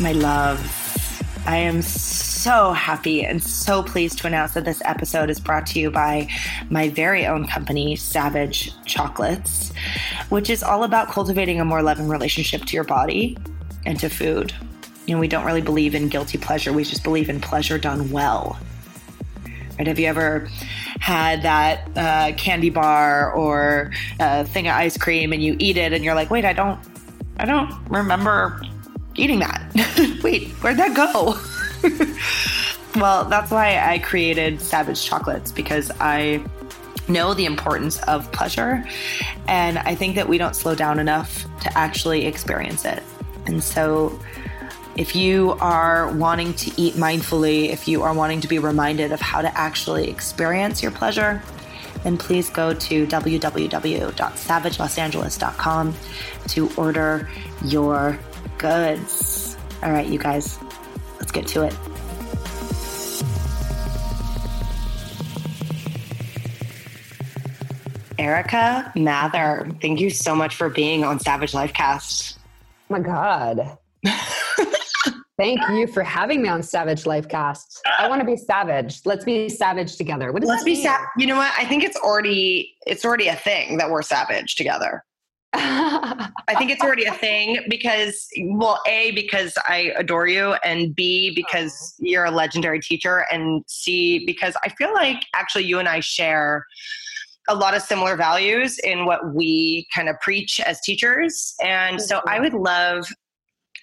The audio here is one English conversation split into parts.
My love, I am so happy and so pleased to announce that this episode is brought to you by my very own company, Savage Chocolates, which is all about cultivating a more loving relationship to your body and to food. You know, we don't really believe in guilty pleasure, we just believe in pleasure done well. Right? Have you ever had that uh, candy bar or a thing of ice cream and you eat it and you're like, wait, I don't, I don't remember eating that. Wait, where'd that go? well, that's why I created Savage Chocolates because I know the importance of pleasure. And I think that we don't slow down enough to actually experience it. And so, if you are wanting to eat mindfully, if you are wanting to be reminded of how to actually experience your pleasure, then please go to www.savagelosangeles.com to order your goods. All right, you guys, let's get to it. Erica Mather, thank you so much for being on Savage Lifecast. Oh my God. Thank you for having me on Savage Lifecast. I want to be savage. Let's be savage together. What does Let's be savage. You know what? I think it's already it's already a thing that we're savage together. I think it's already a thing because, well, A, because I adore you, and B, because you're a legendary teacher, and C, because I feel like actually you and I share a lot of similar values in what we kind of preach as teachers. And so I mm-hmm. would love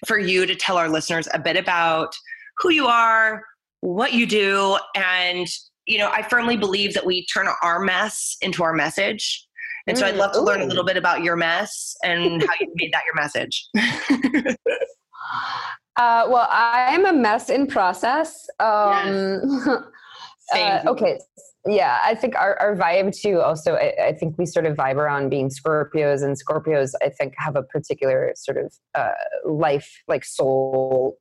for you to tell our listeners a bit about who you are, what you do, and you know, I firmly believe that we turn our mess into our message. And so I'd love to learn a little bit about your mess and how you made that your message. uh, well, I'm a mess in process. Um, yes. uh, okay. Yeah, I think our, our vibe too. Also, I, I, think we sort of vibe around being Scorpios, and Scorpios, I think, have a particular sort of uh, life, like soul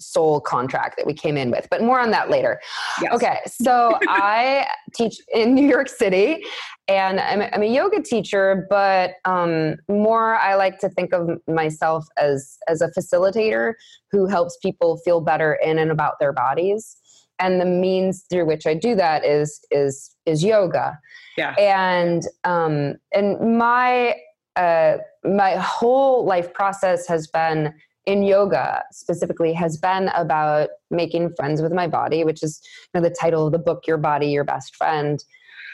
soul contract that we came in with, but more on that later. Yes. Okay, so I teach in New York City and I'm, I'm a yoga teacher, but um, more I like to think of myself as, as a facilitator who helps people feel better in and about their bodies. And the means through which I do that is is is yoga. Yeah. And um, and my uh, my whole life process has been in yoga specifically has been about making friends with my body, which is you know, the title of the book, Your Body, Your Best Friend.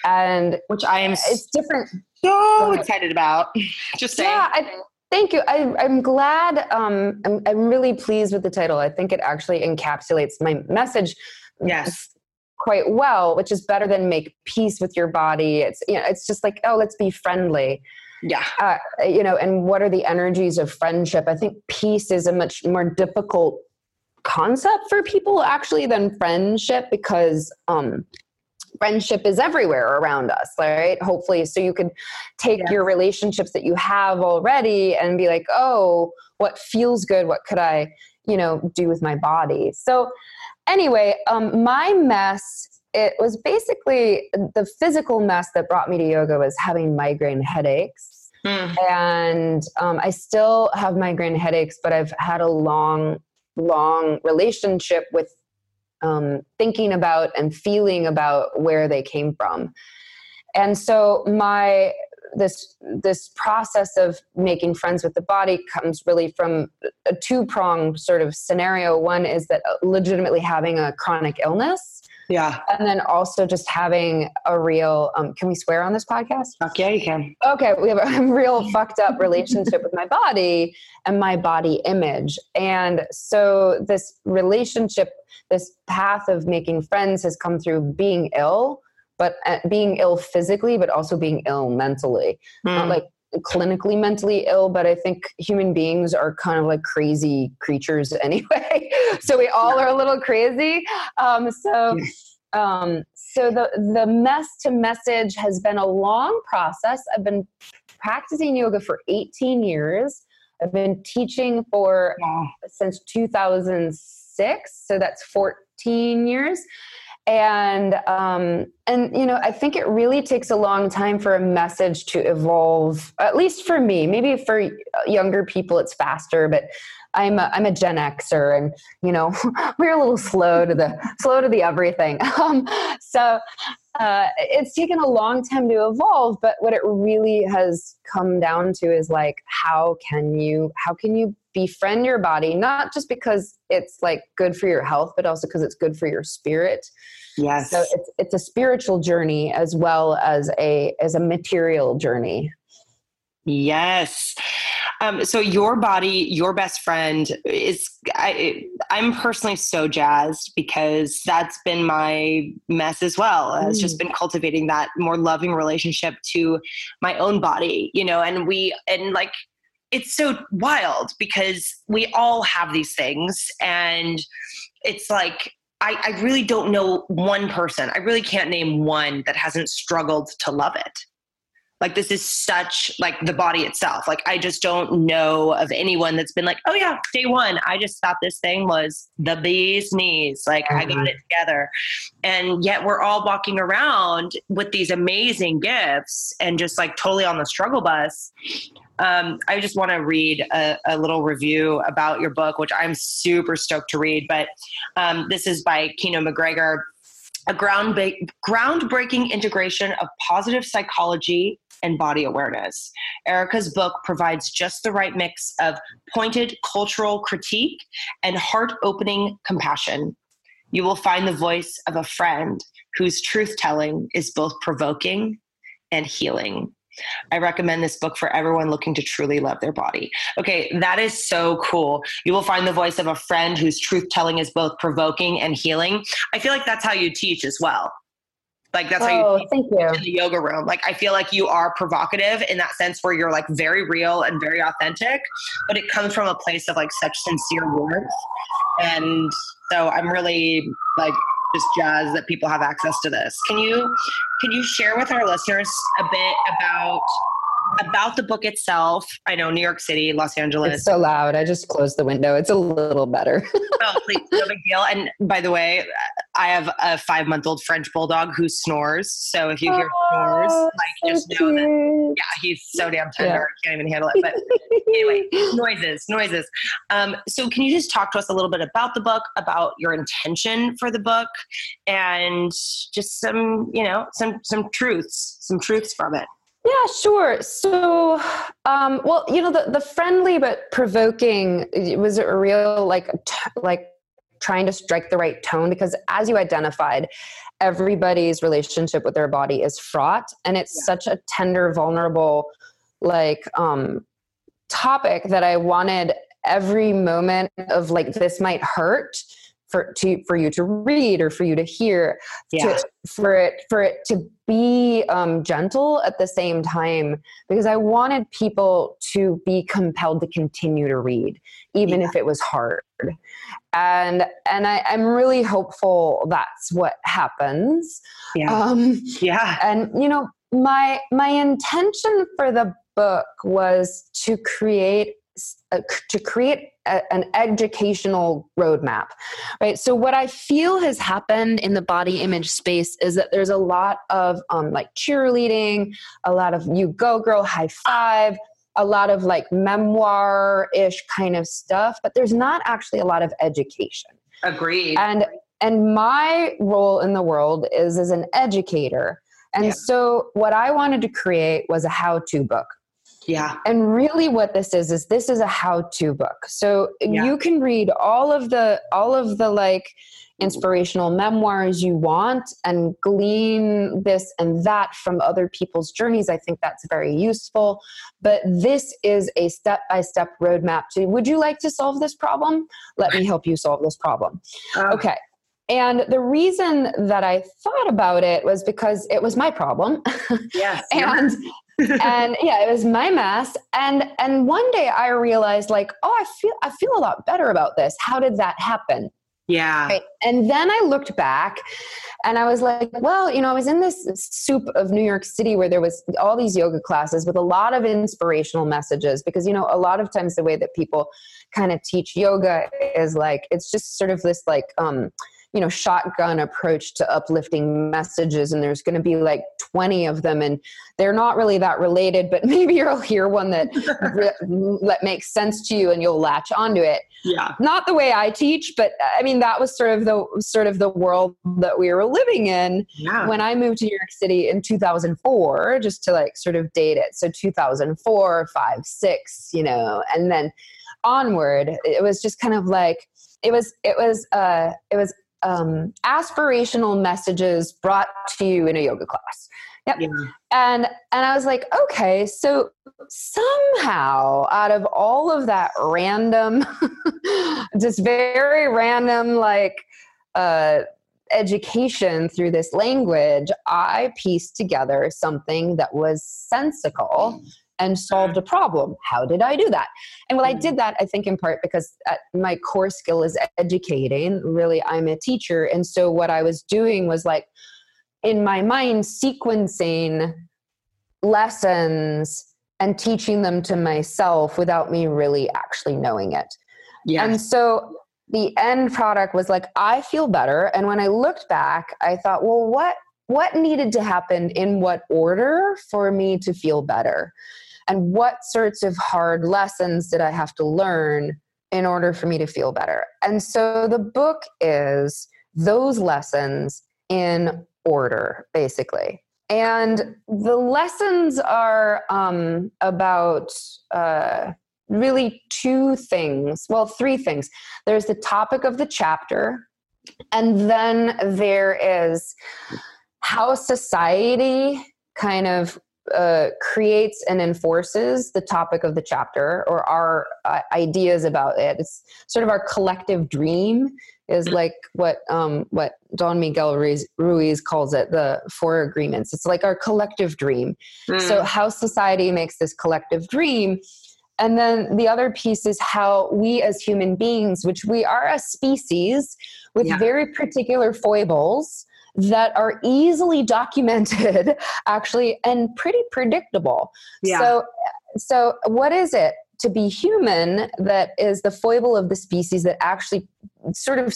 And which I am it's different. So excited about. Just saying. Yeah, I, thank you. I, am glad. Um, I'm, I'm really pleased with the title. I think it actually encapsulates my message. Yes quite well which is better than make peace with your body it's you know it's just like oh let's be friendly yeah. Uh, you know and what are the energies of friendship? I think peace is a much more difficult concept for people actually than friendship because um friendship is everywhere around us right? Hopefully so you could take yes. your relationships that you have already and be like oh what feels good? What could i you know do with my body? So anyway um my mess it was basically the physical mess that brought me to yoga was having migraine headaches. Mm. And um, I still have migraine headaches, but I've had a long, long relationship with um, thinking about and feeling about where they came from. And so my this this process of making friends with the body comes really from a two pronged sort of scenario. One is that legitimately having a chronic illness yeah. And then also just having a real, um, can we swear on this podcast? Fuck yeah, you can. Okay. We have a real fucked up relationship with my body and my body image. And so this relationship, this path of making friends has come through being ill, but uh, being ill physically, but also being ill mentally. Mm. Not like clinically mentally ill, but I think human beings are kind of like crazy creatures anyway. so we all are a little crazy. Um, so. Um, so the the mess to message has been a long process. I've been practicing yoga for 18 years. I've been teaching for since 2006, so that's 14 years. And um, and you know i think it really takes a long time for a message to evolve at least for me maybe for younger people it's faster but i'm a, i'm a gen xer and you know we're a little slow to the slow to the everything. Um, so uh, it's taken a long time to evolve but what it really has come down to is like how can you how can you befriend your body not just because it's like good for your health but also because it's good for your spirit. Yes. So it's it's a spiritual journey as well as a as a material journey. Yes um, so your body your best friend is I, i'm personally so jazzed because that's been my mess as well mm. it's just been cultivating that more loving relationship to my own body you know and we and like it's so wild because we all have these things and it's like I, I, really don't know one person i really can't name one that hasn't struggled to love it like this is such like the body itself like i just don't know of anyone that's been like oh yeah day one i just thought this thing was the bee's knees like mm-hmm. i got mm-hmm. it together and yet we're all walking around with these amazing gifts and just like totally on the struggle bus um, I just want to read a, a, little review about your book, which I'm super stoked to read. But um, this is by Kino MacGregor, a ground ba- groundbreaking integration of positive psychology and body awareness. Erica's book provides just the right mix of pointed cultural critique and heart opening compassion. You will find the voice of a friend whose truth telling is both provoking and healing. I recommend this book for everyone looking to truly love their body. Okay, that is so cool. You will find the voice of a friend whose truth telling is both provoking and healing. I feel like that's how you teach as well. Like that's oh, how you, oh, thank you in the yoga room. Like I feel like you are provocative in that sense where you're like very real and very authentic, but it comes from a place of like such sincere warmth. And so I'm really like just jazz that people have access to this. Can you can you share with our listeners a bit about about the book itself. I know New York City, Los Angeles. It's so loud. I just closed the window. It's a little better. oh, please, no big deal. And by the way, I have a five month old French bulldog who snores. So if you hear oh, snores, like so just know cute. that, yeah, he's so damn tender. Yeah. I can't even handle it. But anyway, noises, noises. Um, so can you just talk to us a little bit about the book, about your intention for the book, and just some, you know, some some truths, some truths from it. Yeah, sure. So, um, well, you know, the, the friendly but provoking was a real like t- like trying to strike the right tone because, as you identified, everybody's relationship with their body is fraught, and it's yeah. such a tender, vulnerable, like um, topic that I wanted every moment of like this might hurt for to for you to read or for you to hear yeah. to, for it for it to be um, gentle at the same time because i wanted people to be compelled to continue to read even yeah. if it was hard and and I, i'm really hopeful that's what happens yeah um, yeah and you know my my intention for the book was to create uh, to create a, an educational roadmap right? So what i feel has happened in the body image space is that there's a lot of um, like cheerleading a lot of you go girl high five a lot of like memoir-ish kind of stuff but there's not actually a lot of education. Agreed. And and my role in the world is as an educator. And yeah. so what i wanted to create was a how-to book yeah. And really what this is is this is a how-to book. So yeah. you can read all of the all of the like inspirational memoirs you want and glean this and that from other people's journeys. I think that's very useful. But this is a step-by-step roadmap to would you like to solve this problem? Let me help you solve this problem. Uh, okay. And the reason that I thought about it was because it was my problem. Yes. and and yeah, it was my mess. And and one day I realized like, oh, I feel I feel a lot better about this. How did that happen? Yeah. Right. And then I looked back and I was like, well, you know, I was in this soup of New York City where there was all these yoga classes with a lot of inspirational messages because, you know, a lot of times the way that people kind of teach yoga is like, it's just sort of this like, um, you know shotgun approach to uplifting messages and there's going to be like 20 of them and they're not really that related but maybe you'll hear one that that makes sense to you and you'll latch onto it. Yeah. Not the way i teach but i mean that was sort of the sort of the world that we were living in yeah. when i moved to new york city in 2004 just to like sort of date it. So 2004 5 6 you know and then onward. It was just kind of like it was it was uh it was um, aspirational messages brought to you in a yoga class. Yep. Yeah. And and I was like, okay, so somehow out of all of that random, just very random like uh, education through this language, I pieced together something that was sensical and solved a problem. How did I do that? And well, I did that, I think, in part because uh, my core skill is educating. Really, I'm a teacher. And so what I was doing was like, in my mind, sequencing lessons and teaching them to myself without me really actually knowing it. Yeah. And so the end product was like, I feel better. And when I looked back, I thought, well, what what needed to happen in what order for me to feel better? And what sorts of hard lessons did I have to learn in order for me to feel better. And so the book is those lessons in order, basically. And the lessons are um, about uh, really two things. Well, three things. There's the topic of the chapter, and then there is how society kind of uh, creates and enforces the topic of the chapter or our uh, ideas about it. It's sort of our collective dream is mm. like what um, what Don Miguel Ruiz, Ruiz, calls it the four agreements. It's like our collective dream. Mm. So how society makes this collective dream. And then the other piece is how we as human beings, which we are a species with yeah. very particular foibles, that are easily documented actually and pretty predictable yeah. so so what is it to be human that is the foible of the species that actually sort of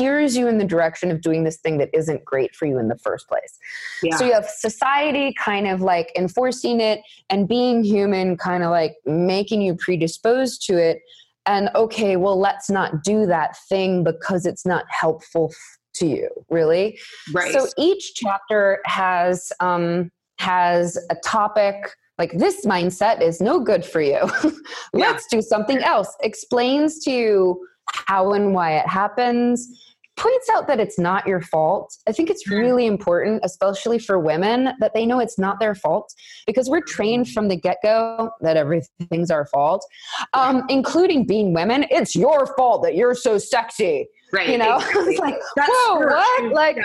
steers you in the direction of doing this thing that isn't great for you in the first place. Yeah. So you have society kind of like enforcing it and being human kind of like making you predisposed to it. And okay, well, let's not do that thing because it's not helpful to you really right so each chapter has um has a topic like this mindset is no good for you let's yeah. do something else explains to you how and why it happens points out that it's not your fault. I think it's really important, especially for women, that they know it's not their fault because we're trained from the get go that everything's our fault, um, including being women. It's your fault that you're so sexy. Right. You know, exactly. it's like, that's whoa, skirt. what? Like, yeah.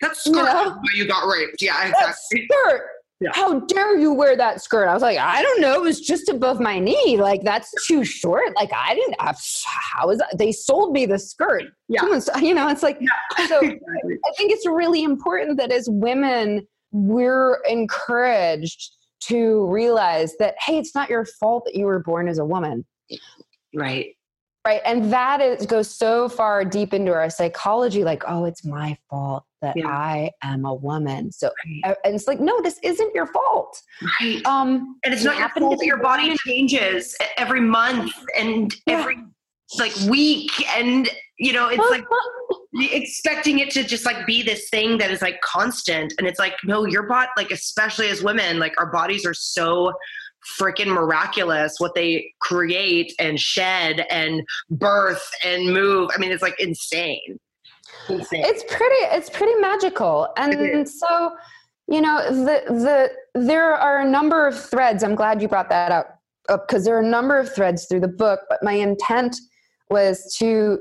that's skirt you know? why you got raped. Yeah, exactly. That skirt. Yeah. How dare you wear that skirt? I was like, I don't know. It was just above my knee. Like, that's too short. Like, I didn't, how is that? They sold me the skirt. Yeah. Someone's, you know, it's like, yeah. so I think it's really important that as women, we're encouraged to realize that, hey, it's not your fault that you were born as a woman. Right right and that is goes so far deep into our psychology like oh it's my fault that yeah. i am a woman so right. and it's like no this isn't your fault right um and it's not your fault that your body changes every month and yeah. every like week and you know it's like expecting it to just like be this thing that is like constant and it's like no your body like especially as women like our bodies are so freaking miraculous what they create and shed and birth and move. I mean, it's like insane. insane. It's pretty. It's pretty magical, and so you know the the there are a number of threads. I'm glad you brought that up because there are a number of threads through the book. But my intent was to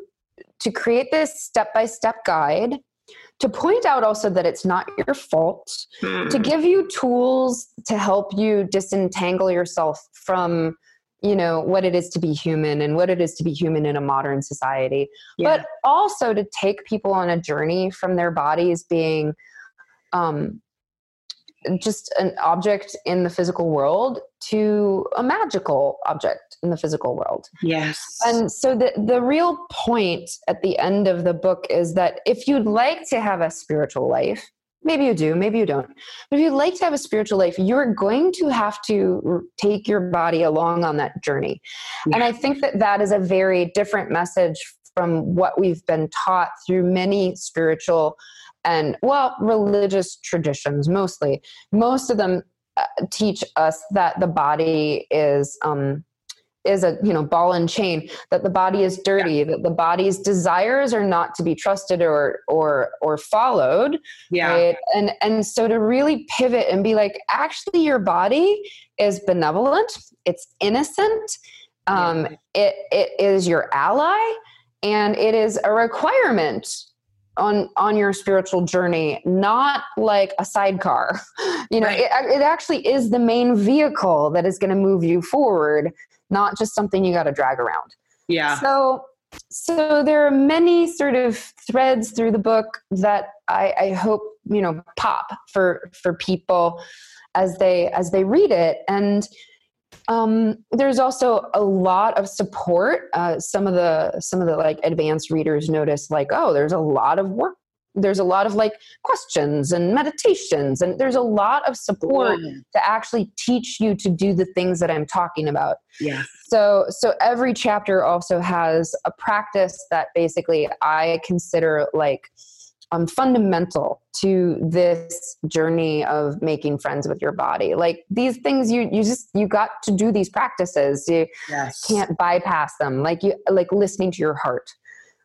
to create this step by step guide to point out also that it's not your fault, mm. to give you tools to help you disentangle yourself from you know what it is to be human and what it is to be human in a modern society yeah. but also to take people on a journey from their bodies being um just an object in the physical world to a magical object in the physical world. Yes. And so the the real point at the end of the book is that if you'd like to have a spiritual life, maybe you do, maybe you don't. But if you'd like to have a spiritual life, you're going to have to take your body along on that journey. Yeah. And I think that that is a very different message from what we've been taught through many spiritual and well religious traditions mostly most of them uh, teach us that the body is um is a you know ball and chain that the body is dirty yeah. that the body's desires are not to be trusted or or or followed yeah right? and and so to really pivot and be like actually your body is benevolent it's innocent um yeah. it it is your ally and it is a requirement on on your spiritual journey not like a sidecar. You know right. it, it actually is the main vehicle that is going to move you forward not just something you got to drag around. Yeah. So so there are many sort of threads through the book that I, I hope you know pop for for people as they as they read it. And um, there's also a lot of support. Uh, some of the some of the like advanced readers notice like, oh, there's a lot of work. There's a lot of like questions and meditations, and there's a lot of support to actually teach you to do the things that I'm talking about. Yeah. So so every chapter also has a practice that basically I consider like um, fundamental to this journey of making friends with your body. Like these things you you just you got to do these practices. You yes. can't bypass them. Like you like listening to your heart.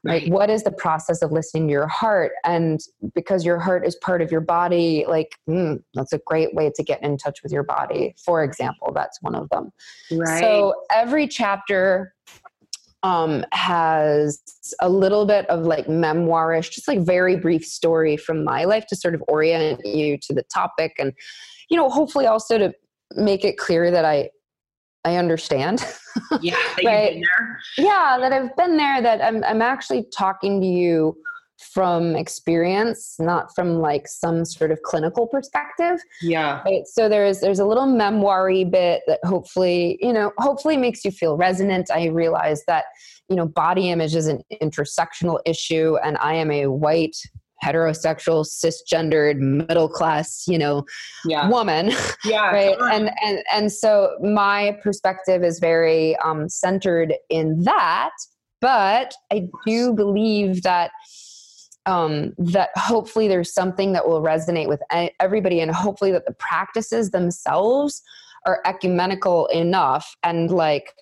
Right. like what is the process of listening to your heart? And because your heart is part of your body like mm, that's a great way to get in touch with your body. For example that's one of them. Right. so every chapter um, has a little bit of like memoirish, just like very brief story from my life to sort of orient you to the topic, and you know, hopefully also to make it clear that I I understand. Yeah, right? Yeah, that I've been there. That I'm I'm actually talking to you from experience not from like some sort of clinical perspective. Yeah. Right? So there's there's a little memoiry bit that hopefully you know hopefully makes you feel resonant. I realize that you know body image is an intersectional issue and i am a white heterosexual cisgendered middle class you know yeah. woman. Yeah right? and and and so my perspective is very um centered in that but i do believe that um, that hopefully there's something that will resonate with everybody and hopefully that the practices themselves are ecumenical enough and like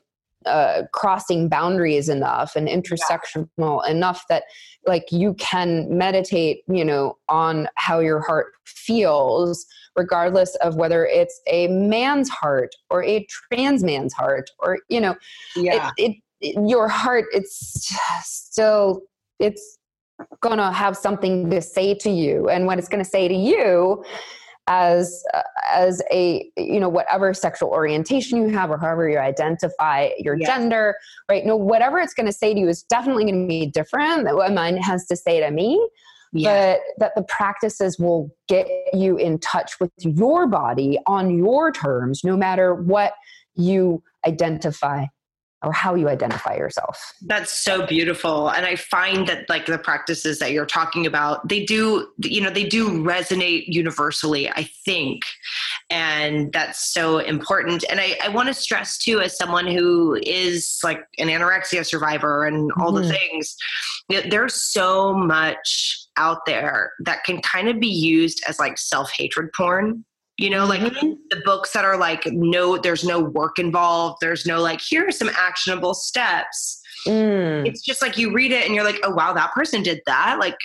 uh, crossing boundaries enough and intersectional yeah. enough that like you can meditate you know on how your heart feels regardless of whether it's a man's heart or a trans man's heart or you know yeah. it, it, it your heart it's still it's to have something to say to you and what it's to say to you as uh, as a you know whatever sexual orientation you have or however you identify your yes. gender right no whatever it's going to say to you is definitely going to be different than what mine has to say to me yes. but that the practices will get you in touch with your body on your terms no matter what you identify or how you identify yourself. That's so beautiful. And I find that like the practices that you're talking about, they do, you know, they do resonate universally, I think. And that's so important. And I, I want to stress too, as someone who is like an anorexia survivor and all mm-hmm. the things, there's so much out there that can kind of be used as like self-hatred porn you know like mm-hmm. the books that are like no there's no work involved there's no like here are some actionable steps. Mm. it's just like you read it and you're like oh wow that person did that. Like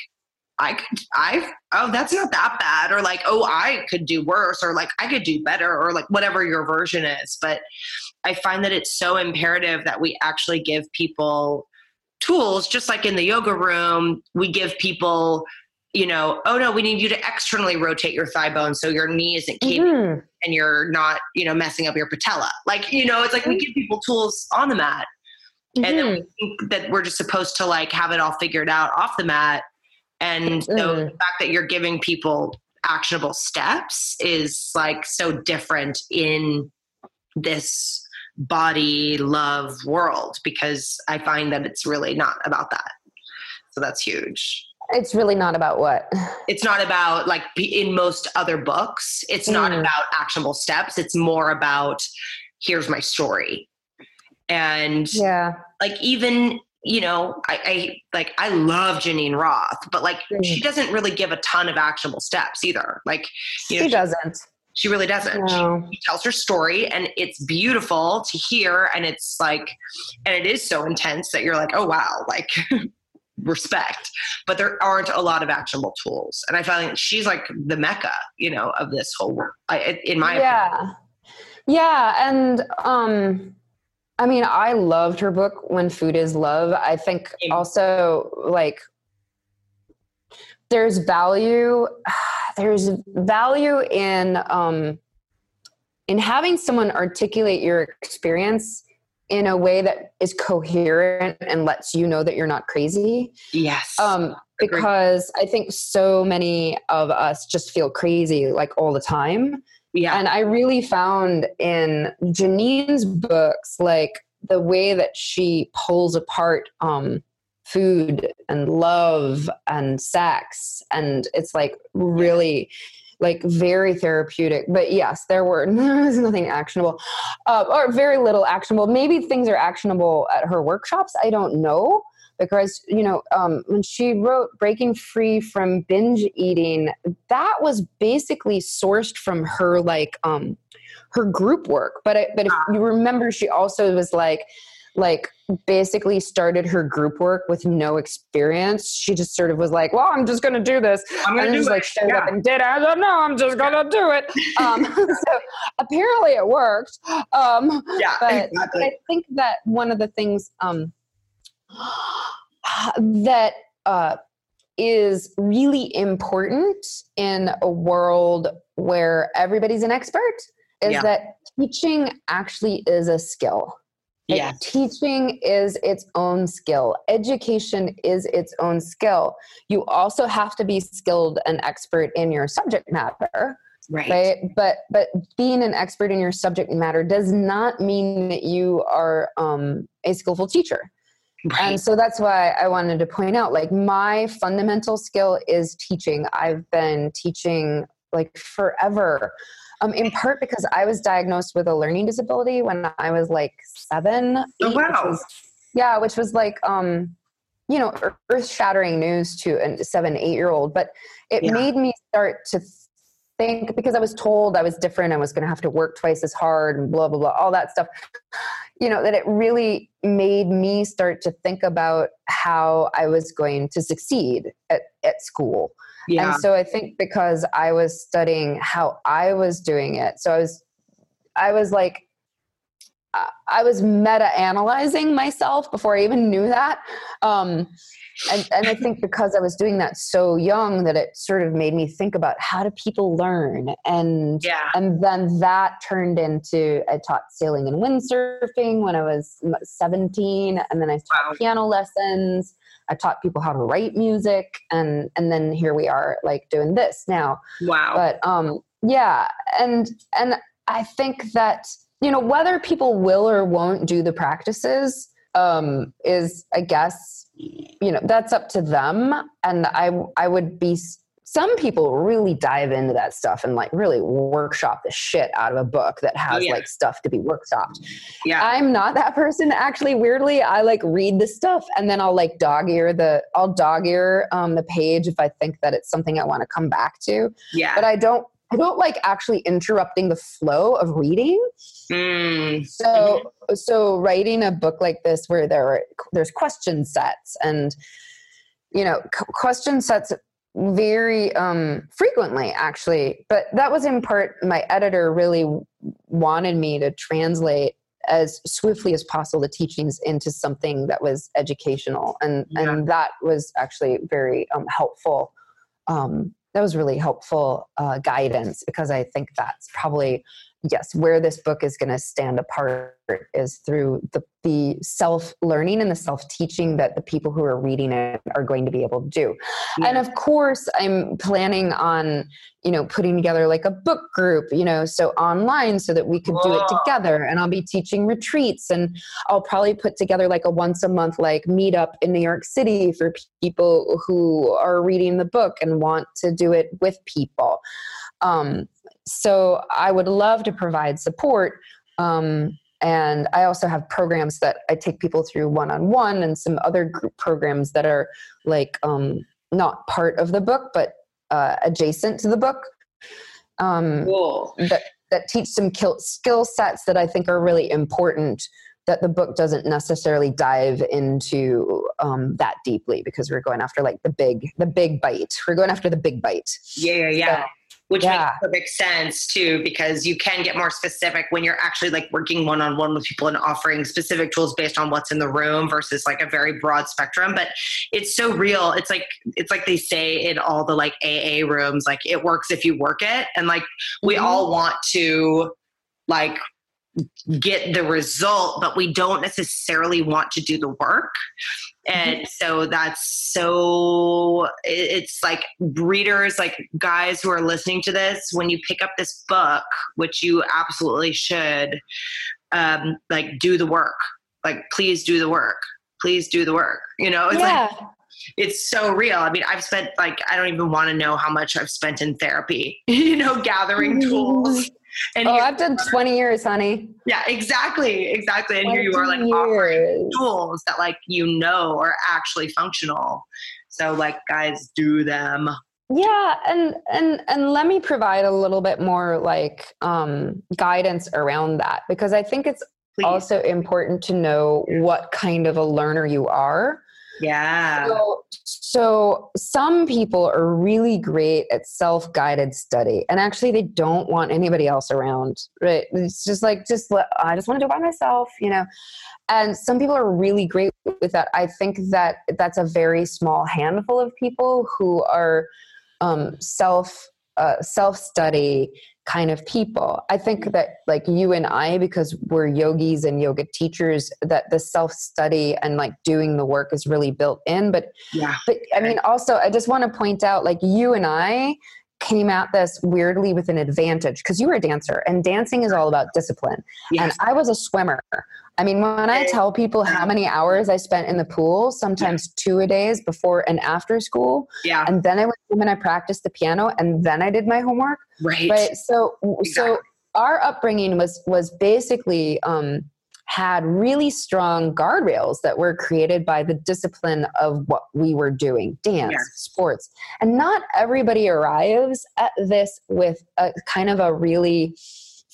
i could i oh that's not that bad. Or like oh i could do worse. Or like i could do better. Or like whatever your version is. But i find that it's so imperative that we actually give people tools. Just like in the yoga room we give people you know, oh no, we need you to externally rotate your thigh bone so your knee isn't caving mm-hmm. and you're not, you know, messing up your patella. Like, you know, it's like we give people tools on the mat. Mm-hmm. And then we mm-hmm. think that we're just supposed to like have it all figured out off the mat. And mm-hmm. so the fact that you're giving people actionable steps is like so different in this body love world because I find that it's really not about that. So that's huge. It's really not about what? It's not about like in most other books, it's not Mm. about actionable steps. It's more about here's my story. And Yeah. like even you know I, I like i love Geneen Roth but like Mm. she doesn't really give a ton of actionable steps either like you know She she, doesn't. she really doesn't She- No. she tells her story and it's beautiful to hear and it's like and it is so intense that you're like oh wow like respect but there aren't a lot of actionable tools. And i find like she's like the mecca you know of this whole world I, in my opinion. yeah yeah and um i mean i loved her book when food is love. I think also like there's value there's value in um in having someone articulate your experience in a way that is coherent and lets you know that you're not crazy yes um Agreed. because i think so many of us just feel crazy like all the time yeah and I really found in Geneen's books, like the way that she pulls apart um, food and love and sex. And it's like really like very therapeutic. But yes, there were there was nothing actionable uh, or very little actionable. Maybe things are actionable at her workshops. I don't know. Because, you know, um, when she wrote Breaking Free from Binge Eating, that was basically sourced from her like um her group work but I, but if you remember she also was like like basically started her group work with no experience she just sort of was like well i'm just gonna do this i'm gonna and do just it. like showed Yeah. up and did it i don't know i'm just gonna do it um so apparently it worked um yeah but exactly I think that one of the things um, that uh, is really important in a world where everybody's an expert is Yeah. that teaching actually is a skill. Like, Teaching is its own skill. Education is its own skill. You also have to be skilled and expert in your subject matter right. right? But but being an expert in your subject matter does not mean that you are um, a skillful teacher. Right. and so that's why i wanted to point out like my fundamental skill is teaching. I've been teaching like forever um, in part because i was diagnosed with a learning disability when i was like seven. which wow. was- yeah which was like um you know earth shattering news to a seven eight year old but it Yeah. made me start to think because i was told i was different i was going to have to work twice as hard and blah blah blah all that stuff you know that it really made me start to think about how i was going to succeed at, at school yeah and so i think because i was studying how i was doing it so i was i was like I- was meta analyzing myself before I even knew that. Um, and, and I think because I was doing that so young that it sort of made me think about how do people learn and yeah and then that turned into I taught sailing and windsurfing when I was 17 and then I taught Wow. piano lessons I taught people how to write music and and then here we are like doing this now. Wow. But um yeah and and i think that you know whether people will or won't do the practices um is i guess you know that's up to them. And i i would be some people really dive into that stuff and like really workshop the shit out of a book that has Yeah. like stuff to be workshopped yeah I'm not that person. Actually, weirdly, I like read the stuff and then I'll like dog ear the I'll dog ear um, the page if I think that it's something I want to come back to. yeah But I don't I don't like actually interrupting the flow of reading. Mm, So so writing a book like this where there are there's question sets and you know question sets very um frequently actually but that was in part my editor really wanted me to translate as swiftly as possible the teachings into something that was educational and Yeah. and that was actually very um, helpful um that was really helpful uh, guidance because i think that's probably yes, where this book is going to stand apart is through the, the self learning and the self teaching that the people who are reading it are going to be able to do. Yeah. And of course, I'm planning on, you know, putting together like a book group, you know, so online so that we could Whoa. do it together. And I'll be teaching retreats and I'll probably put together like a once a month like meetup in New York City for people who are reading the book and want to do it with people. Um, so I would love to provide support. Um, and I also have programs that I take people through one on one and some other group programs that are like um, not part of the book, but uh, adjacent to the book. Um, cool. That, that teach some skill sets that I think are really important that the book doesn't necessarily dive into um, that deeply because we're going after like the big the big bite we're going after the big bite yeah yeah yeah which yeah. makes perfect sense too because you can get more specific when you're actually like working one-on-one with people and offering specific tools based on what's in the room versus like a very broad spectrum but it's so real it's like it's like they say in all the like aa rooms like it works if you work it and like we mm-hmm. all want to like get the result, but we don't necessarily want to do the work. And so that's so, it's like readers, like guys who are listening to this, when you pick up this book, which you absolutely should, um, like do the work. Like, please do the work. Please do the work. You know, it's yeah. like, it's so real. I mean, I've spent like I don't even want to know how much I've spent in therapy, you know, gathering tools and oh, I've done 20 years, honey. Yeah, exactly. Exactly. And here you are like years. offering tools that like you know are actually functional. So like guys do them. Yeah, and and and let me provide a little bit more like um guidance around that because I think it's Please. also important to know what kind of a learner you are yeah. So, so some people are really great at self-guided study, and actually they don't want anybody else around. Right? It's just like just let, I just want to do it by myself, you know. And some people are really great with that. I think that that's a very small handful of people who are um, self uh, self study kind of people. I think that like you and I, because we're yogis and yoga teachers, that the self study and like doing the work is really built in. But yeah, but I mean, also I just want to point out like you and I came at this weirdly with an advantage because you were a dancer and dancing is all about discipline. Yes. And I was a swimmer. I mean, when I tell people how many hours I spent in the pool, sometimes two a days before and after school. Yeah. And then I went home and I practiced the piano and then I did my homework. Right. Right. So, exactly. so our upbringing was, was basically, um, had really strong guardrails that were created by the discipline of what we were doing dance, yes. sports. And not everybody arrives at this with a kind of a really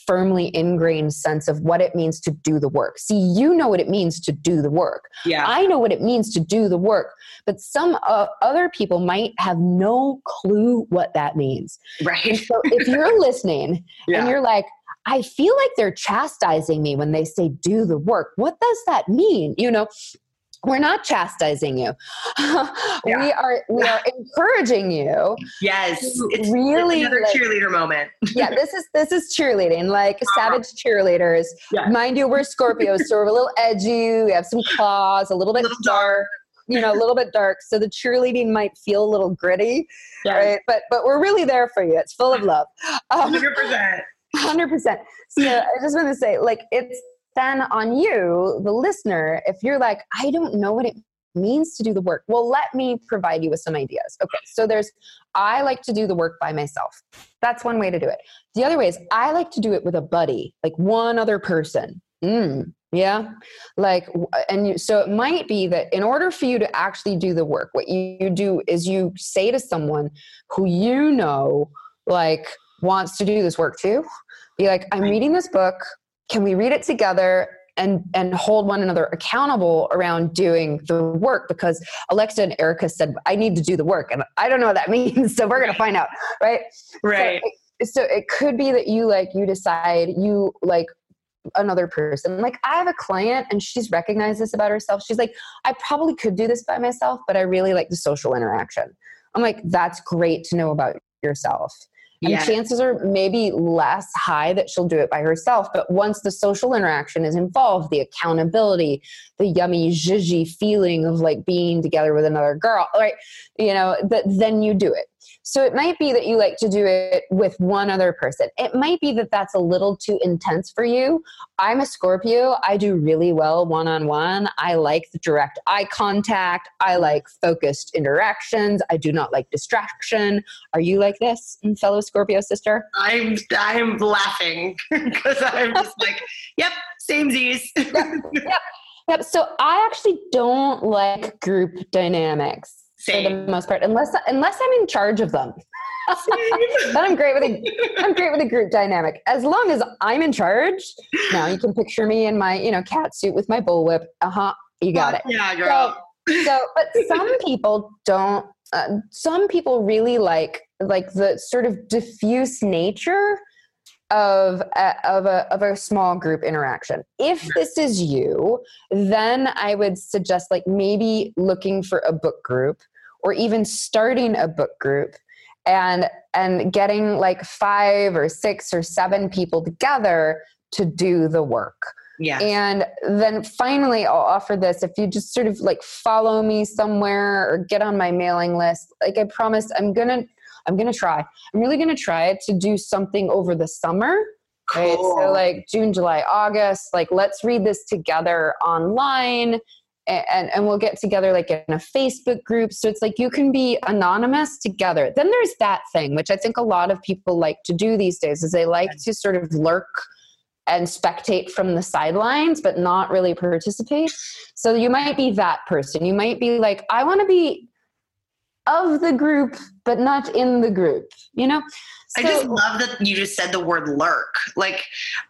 firmly ingrained sense of what it means to do the work. See, you know what it means to do the work. Yeah. I know what it means to do the work, but some uh, other people might have no clue what that means. Right. And so if you're listening yeah. and you're like, I feel like they're chastising me when they say do the work. What does that mean? You know, we're not chastising you. yeah. We are we are encouraging you. Yes, it's really another like, cheerleader moment. yeah, this is this is cheerleading, like uh-huh. savage cheerleaders. Yeah. Mind you, we're Scorpios, so we're a little edgy. We have some claws, a little bit a little dark. You know, a little bit dark, so the cheerleading might feel a little gritty, yes. right? But but we're really there for you. It's full of love. Um, Hundred percent. Hundred percent. So I just want to say, like, it's then on you, the listener, if you're like, I don't know what it means to do the work, well, let me provide you with some ideas. Okay, so there's, I like to do the work by myself. That's one way to do it. The other way is, I like to do it with a buddy, like one other person. Mm, yeah. Like, and you, so it might be that in order for you to actually do the work, what you, you do is you say to someone who you know, like, wants to do this work too, be like, I'm reading this book. Can we read it together and and hold one another accountable around doing the work? Because Alexa and Erica said I need to do the work and I don't know what that means so we're going to find out right? Right. so, so it could be that you like you decide you like another person. Like I have a client and she's recognized this about herself. She's like I probably could do this by myself but I really like the social interaction. I'm like that's great to know about yourself And chances are maybe less high that she'll do it by herself. But once the social interaction is involved, the accountability, the yummy, zhizhy feeling of like being together with another girl, right? You know, that then you do it. So it might be that you like to do it with one other person. It might be that that's a little too intense for you. I'm a Scorpio. I do really well one on one. I like the direct eye contact. I like focused interactions. I do not like distraction. Are you like this, fellow Scorpio sister? I'm I'm laughing because I'm just like, yep, same Z's. Yep. So I actually don't like group dynamics for the most part, unless unless I'm in charge of them. then I'm great with a I'm great with a group dynamic. As long as I'm in charge. Now you can picture me in my you know cat suit with my bullwhip. Uh huh. You got it. Yeah, girl. So, but some people don't. Uh, some people really like like the sort of diffuse nature of a, of a of a small group interaction. If this is you, then I would suggest like maybe looking for a book group or even starting a book group and and getting like five or six or seven people together to do the work. yeah. And then finally, I'll offer this if you just sort of like follow me somewhere or get on my mailing list. Like I promised, I'm gonna, I'm gonna try. I'm really gonna try to do something over the summer. Right. So like June, July, August. Like let's read this together online. And, and we'll get together like in a Facebook group. So it's like you can be anonymous together. Then there's that thing, which I think a lot of people like to do these days, is they like to sort of lurk and spectate from the sidelines but not really participate so you might be that person you might be like i want to be of the group but not in the group you know I just love that you just said the word lurk. Like,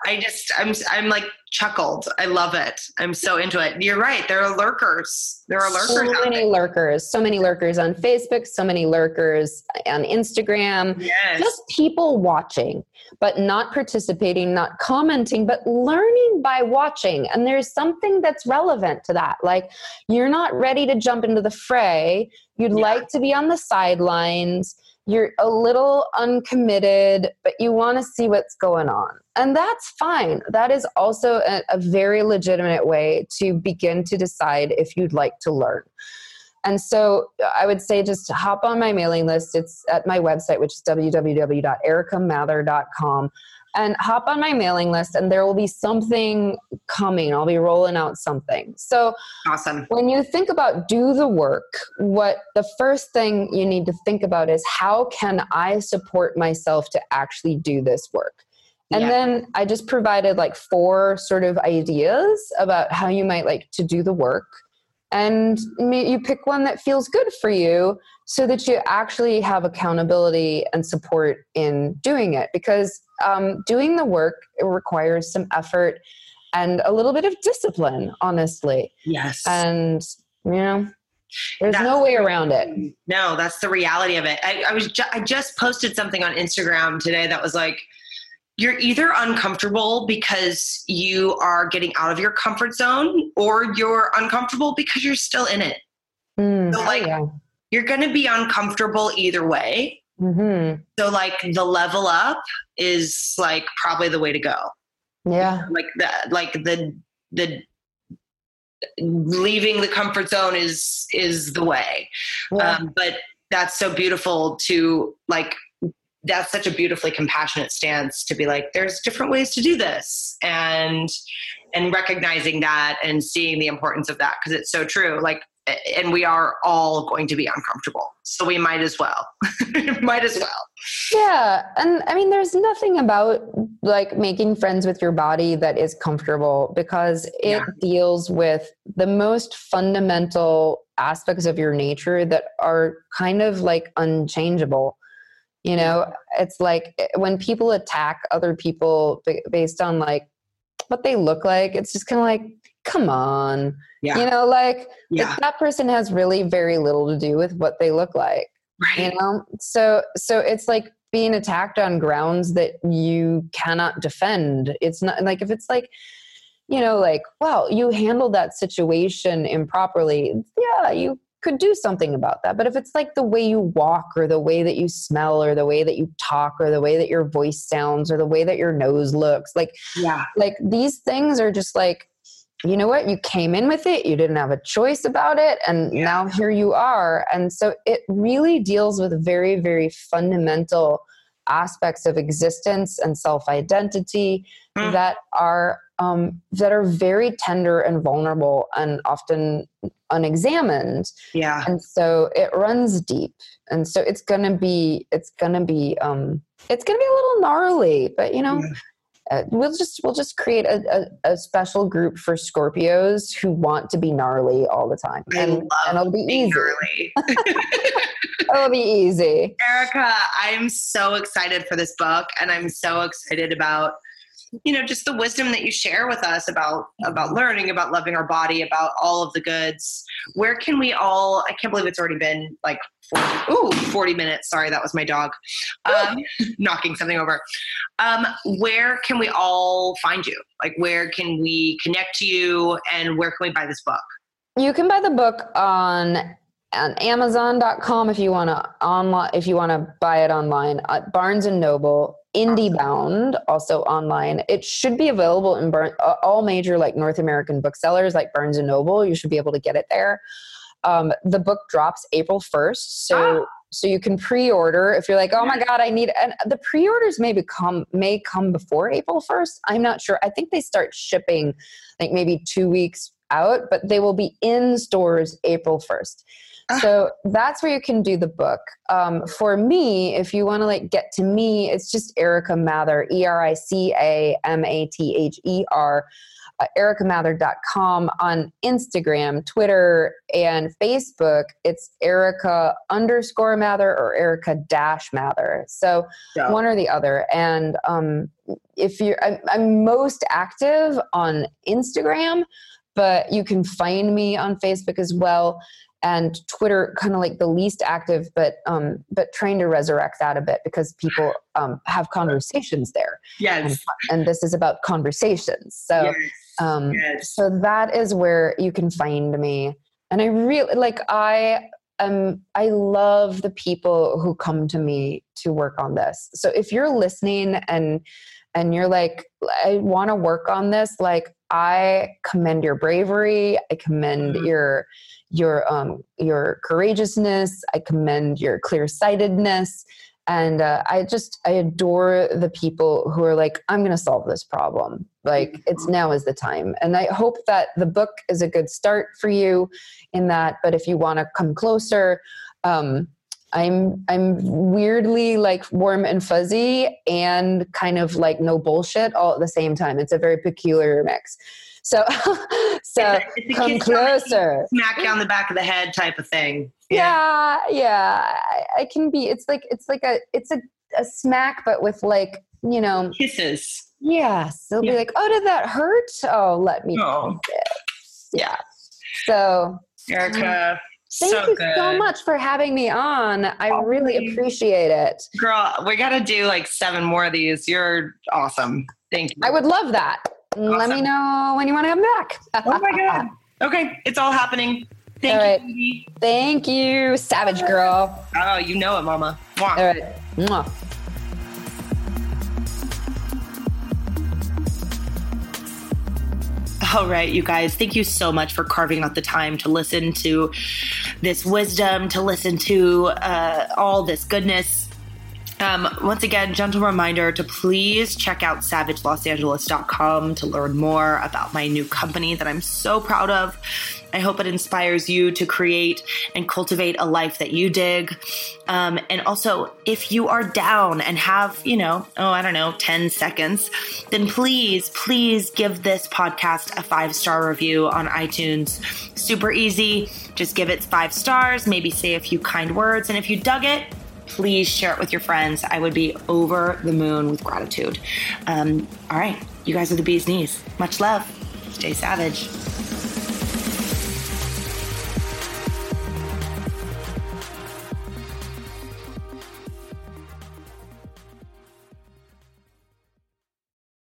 I just, I'm, I'm like chuckled. I love it. I'm so into it. You're right. There are lurkers. There are lurkers so many lurkers so many lurkers on facebook so many lurkers on instagram Yes. just people watching but not participating not commenting but learning by watching and there's something that's relevant to that like you're not ready to jump into the fray you'd Yeah. like to be on the sidelines you're a little uncommitted but you want to see what's going on and that's fine that is also a, a very legitimate way to begin to decide if you'd like to learn and so uh, I would say just hop on my mailing list. It's at my website, which is www.ericamather.com. And hop on my mailing list, and there will be something coming. I'll be rolling out something. So awesome. when you think about do the work, what the first thing you need to think about is how can I support myself to actually do this work? And Yeah. then I just provided like four sort of ideas about how you might like to do the work. And you pick one that feels good for you so that you actually have accountability and support in doing it. Because um, doing the work it requires some effort and a little bit of discipline, honestly. Yes. And, you know, there's That's- no way around it. No, that's the reality of it. I, I was ju- I just posted something on Instagram today that was like, you're either uncomfortable because you are getting out of your comfort zone, or you're uncomfortable because you're still in it. Mm, So, like- yeah. You're going to be uncomfortable either way. Mhm. So, like the level up is like probably the way to go. Yeah. Like the like the the leaving the comfort zone is is the way. Yeah. um, but that's so beautiful to like that's such a beautifully compassionate stance to be like there's different ways to do this and and recognizing that and seeing the importance of that because it's so true like and we are all going to be uncomfortable so we might as well might as well Yeah, and I mean, there's nothing about like making friends with your body that is comfortable because it Yeah. deals with the most fundamental aspects of your nature that are kind of like unchangeable. You know, it's like eh, when people attack other people based on like what they look like, it's just kind of like, come on. yeah You know, like yeah that person has really very little to do with what they look like you right know so so it's like being attacked on grounds that you cannot defend it's not like if it's like you know like well you handled that situation improperly yeah you could do something about that. But if it's like the way you walk or the way that you smell or the way that you talk or the way that your voice sounds or the way that your nose looks, like Yeah. like these things are just like you know what you came in with it you didn't have a choice about it and Yeah. now here you are and so it really deals with very very fundamental aspects of existence and self identity Mm. that are um, that are very tender and vulnerable and often unexamined Yeah. and so it runs deep and so it's gonna be it's gonna be um it's gonna be a little gnarly but you know. Uh, we'll just we'll just create a, a, a special group for scorpios who want to be gnarly all the time. And, love and it'll be being easy. it'll be easy. Erica, I'm so excited for this book and I'm so excited about you know just the wisdom that you share with us about about learning about loving our body about all of the goods. Where can we all i can't believe it's already been like 40, ooh, 40 minutes. Sorry that was my dog. Um, knocking something over. Um, where can we all find you? Like where can we connect to you and where can we buy this book? You can buy the book on on amazon.com if you want to online if you want to buy it online at barnes and noble indiebound also online. It should be available in Bar- uh, all major like north american booksellers like barnes and noble. You should be able to get it there. Um, the book drops april 1st so Ah. so you can pre-order if you're like oh my god i need and the pre-orders may become may come before april 1st i'm not sure. I think they start shipping like maybe two weeks out but they will be in stores april 1st Ah. So that's where you can do the book. Um, for me if you want to like get to me it's just erica mather E R I C A M A T H E R, uh, ericamather.com on instagram twitter and facebook. It's erica underscore mather or erica dash mather. So So- one or the other. And um, if you're I'm, I'm most active on instagram but you can find me on facebook as well and twitter kind of like the least active but um, but trying to resurrect that a bit because people um, have conversations there. Yes. And this is about conversations. So yes, um, yes. so that is where you can find me. And i really like i um i love the people who come to me to work on this. So if you're listening and and you're like i want to work on this like i commend your bravery i commend Mhm. your your um your courageousness i commend your clear-sightedness and uh, i just i adore the people who are like i'm going to solve this problem like it's now is the time and i hope that the book is a good start for you in that but if you want to come closer um i'm i'm weirdly like warm and fuzzy and kind of like no bullshit all at the same time. It's a very peculiar mix. So so It's a- come kiss on the cheek, closer. smack you on the back of the head type of thing. Yeah. Yeah I, I can be it's like it's like a it's a, a smack but with like you know kisses. Yes. They'll Yeah. be like oh did that hurt? Oh let me Oh. yeah. So Erica, thank so you good. so much for having me on i Oh, really appreciate it Girl, we got to do like seven more of these. You're awesome. Thank you. i would love that let me know when you want to come back oh my God. Okay, it's all happening. Thank All you. right. baby. thank you savage girl Oh, you know it, mama. Mwah. all right Mwah. All right, you guys, thank you so much for carving out the time to listen to this wisdom, to listen to uh, all this goodness. Um, once again, gentle reminder to please check out savagelosangeles.com to learn more about my new company that I'm so proud of. I hope it inspires you to create and cultivate a life that you dig. Um, and also, if you are down and have, you know, oh, I don't know, 10 seconds, then please, please give this podcast a five star review on iTunes. Super easy. Just give it five stars, maybe say a few kind words. And if you dug it, please share it with your friends. I would be over the moon with gratitude. Um, all right, you guys are the bee's knees. Much love. Stay savage.